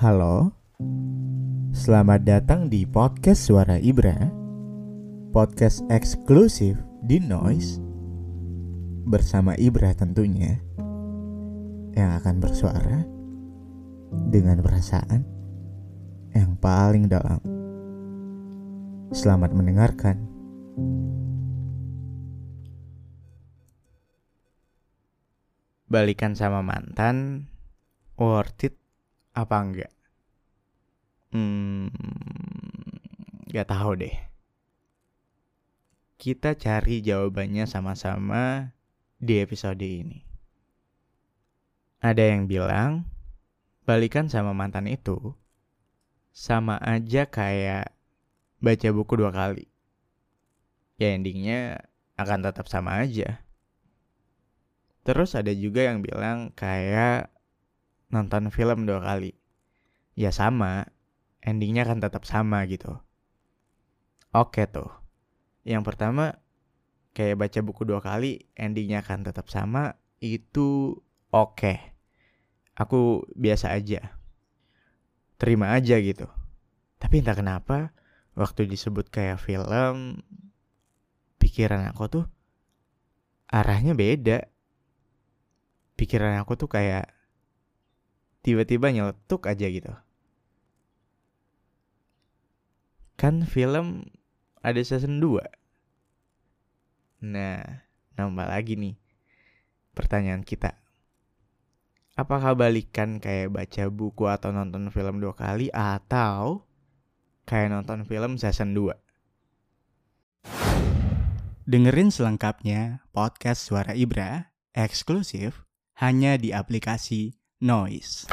Halo, selamat datang di podcast Suara Ibra, podcast eksklusif di Noise, bersama Ibra tentunya, yang akan bersuara dengan perasaan yang paling dalam. Selamat mendengarkan. balikan sama mantan worth it apa enggak? Hmm, nggak tahu deh. Kita cari jawabannya sama-sama di episode ini. Ada yang bilang balikan sama mantan itu sama aja kayak baca buku dua kali. Ya endingnya akan tetap sama aja. Terus ada juga yang bilang kayak nonton film dua kali. Ya sama, endingnya kan tetap sama gitu. Oke tuh. Yang pertama, kayak baca buku dua kali, endingnya kan tetap sama, itu oke. Aku biasa aja. Terima aja gitu. Tapi entah kenapa, waktu disebut kayak film, pikiran aku tuh arahnya beda pikiran aku tuh kayak tiba-tiba nyeletuk aja gitu. Kan film ada season 2. Nah, nambah lagi nih pertanyaan kita. Apakah balikan kayak baca buku atau nonton film dua kali atau kayak nonton film season 2? Dengerin selengkapnya podcast Suara Ibra eksklusif hanya di aplikasi Noise.